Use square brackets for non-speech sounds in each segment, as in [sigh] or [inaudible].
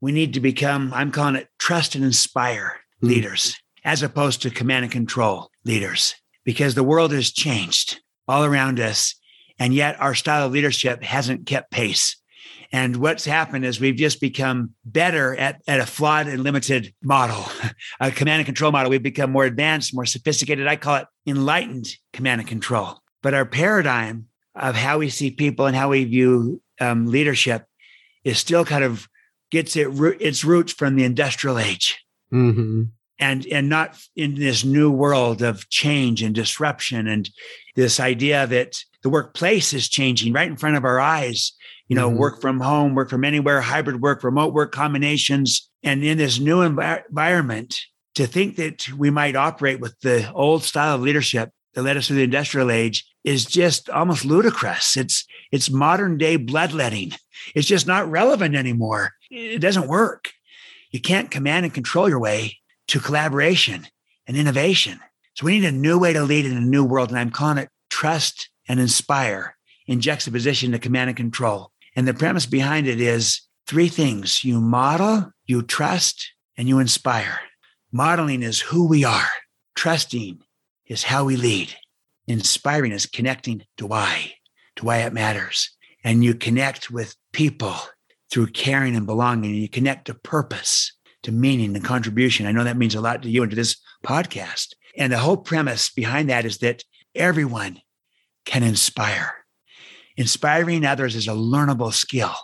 we need to become, I'm calling it trust and inspire mm. leaders as opposed to command and control leaders because the world has changed all around us. And yet our style of leadership hasn't kept pace. And what's happened is we've just become better at, at a flawed and limited model, [laughs] a command and control model. We've become more advanced, more sophisticated. I call it enlightened command and control. But our paradigm of how we see people and how we view um, leadership is still kind of gets it its roots from the industrial age. Mm-hmm. And, and not in this new world of change and disruption and this idea that the workplace is changing right in front of our eyes you know, mm-hmm. work from home, work from anywhere, hybrid work, remote work combinations. And in this new env- environment, to think that we might operate with the old style of leadership that led us through the industrial age is just almost ludicrous. It's it's modern day bloodletting. It's just not relevant anymore. It doesn't work. You can't command and control your way to collaboration and innovation. So we need a new way to lead in a new world. And I'm calling it trust and inspire in juxtaposition to command and control. And the premise behind it is three things you model, you trust, and you inspire. Modeling is who we are, trusting is how we lead, inspiring is connecting to why, to why it matters. And you connect with people through caring and belonging, and you connect to purpose, to meaning and contribution. I know that means a lot to you and to this podcast. And the whole premise behind that is that everyone can inspire. Inspiring others is a learnable skill.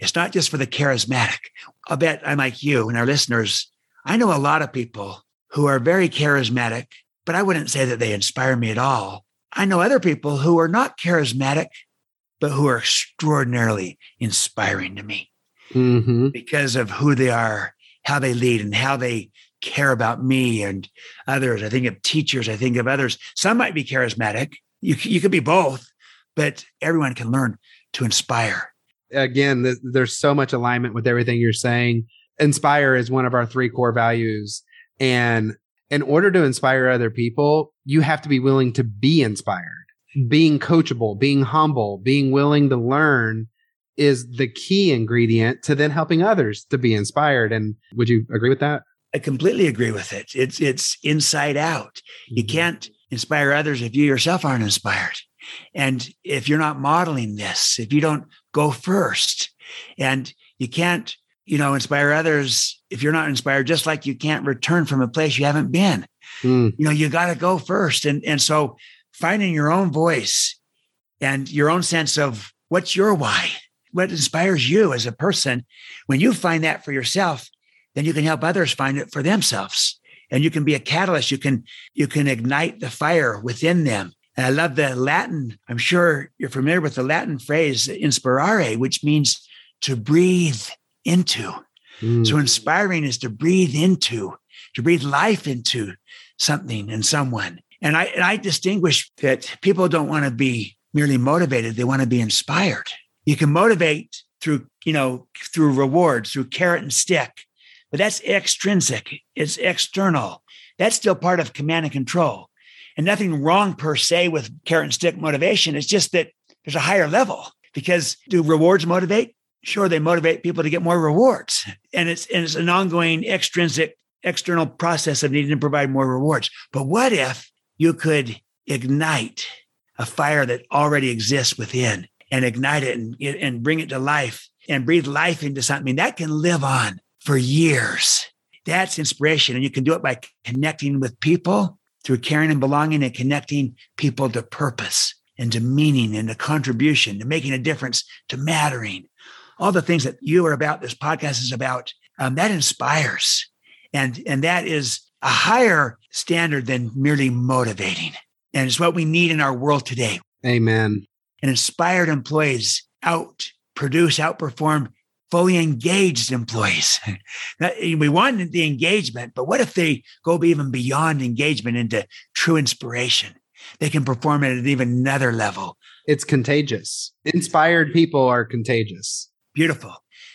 It's not just for the charismatic. I'll bet I'm like you and our listeners. I know a lot of people who are very charismatic, but I wouldn't say that they inspire me at all. I know other people who are not charismatic, but who are extraordinarily inspiring to me mm-hmm. because of who they are, how they lead, and how they care about me and others. I think of teachers, I think of others. Some might be charismatic. You, you could be both, but everyone can learn to inspire. Again, th- there's so much alignment with everything you're saying. Inspire is one of our three core values. And in order to inspire other people, you have to be willing to be inspired. Being coachable, being humble, being willing to learn is the key ingredient to then helping others to be inspired. And would you agree with that? I completely agree with it. It's it's inside out. You mm-hmm. can't inspire others if you yourself aren't inspired. And if you're not modeling this, if you don't go first, and you can't, you know, inspire others if you're not inspired, just like you can't return from a place you haven't been. Mm. You know, you got to go first. And, and so finding your own voice and your own sense of what's your why, what inspires you as a person, when you find that for yourself, then you can help others find it for themselves and you can be a catalyst you can you can ignite the fire within them and I love the Latin. I'm sure you're familiar with the Latin phrase inspirare, which means to breathe into. Mm. So inspiring is to breathe into, to breathe life into something and someone. And I, and I distinguish that people don't want to be merely motivated, they want to be inspired. You can motivate through, you know, through rewards, through carrot and stick, but that's extrinsic, it's external. That's still part of command and control and nothing wrong per se with carrot and stick motivation. It's just that there's a higher level because do rewards motivate? Sure, they motivate people to get more rewards. And it's, and it's an ongoing extrinsic external process of needing to provide more rewards. But what if you could ignite a fire that already exists within and ignite it and, and bring it to life and breathe life into something that can live on for years? That's inspiration. And you can do it by connecting with people through caring and belonging and connecting people to purpose and to meaning and to contribution, to making a difference, to mattering. All the things that you are about, this podcast is about, um, that inspires. And, and that is a higher standard than merely motivating. And it's what we need in our world today. Amen. And inspired employees out produce, outperform fully engaged employees. [laughs] we want the engagement, but what if they go even beyond engagement into true inspiration? They can perform at an even another level. It's contagious. Inspired people are contagious. Beautiful.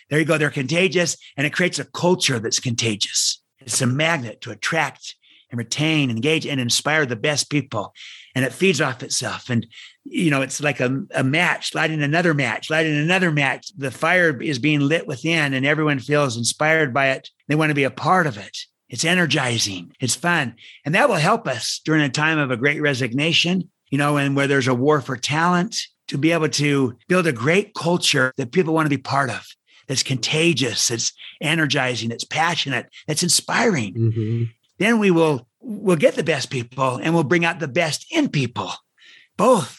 There you go. They're contagious, and it creates a culture that's contagious. It's a magnet to attract and retain, engage, and inspire the best people. and it feeds off itself. And, you know, it's like a, a match, lighting another match, lighting another match. The fire is being lit within, and everyone feels inspired by it. They want to be a part of it. It's energizing, it's fun. And that will help us during a time of a great resignation, you know, and where there's a war for talent to be able to build a great culture that people want to be part of. That's contagious, it's energizing, it's passionate, it's inspiring. Mm-hmm. Then we will we'll get the best people and we'll bring out the best in people. Both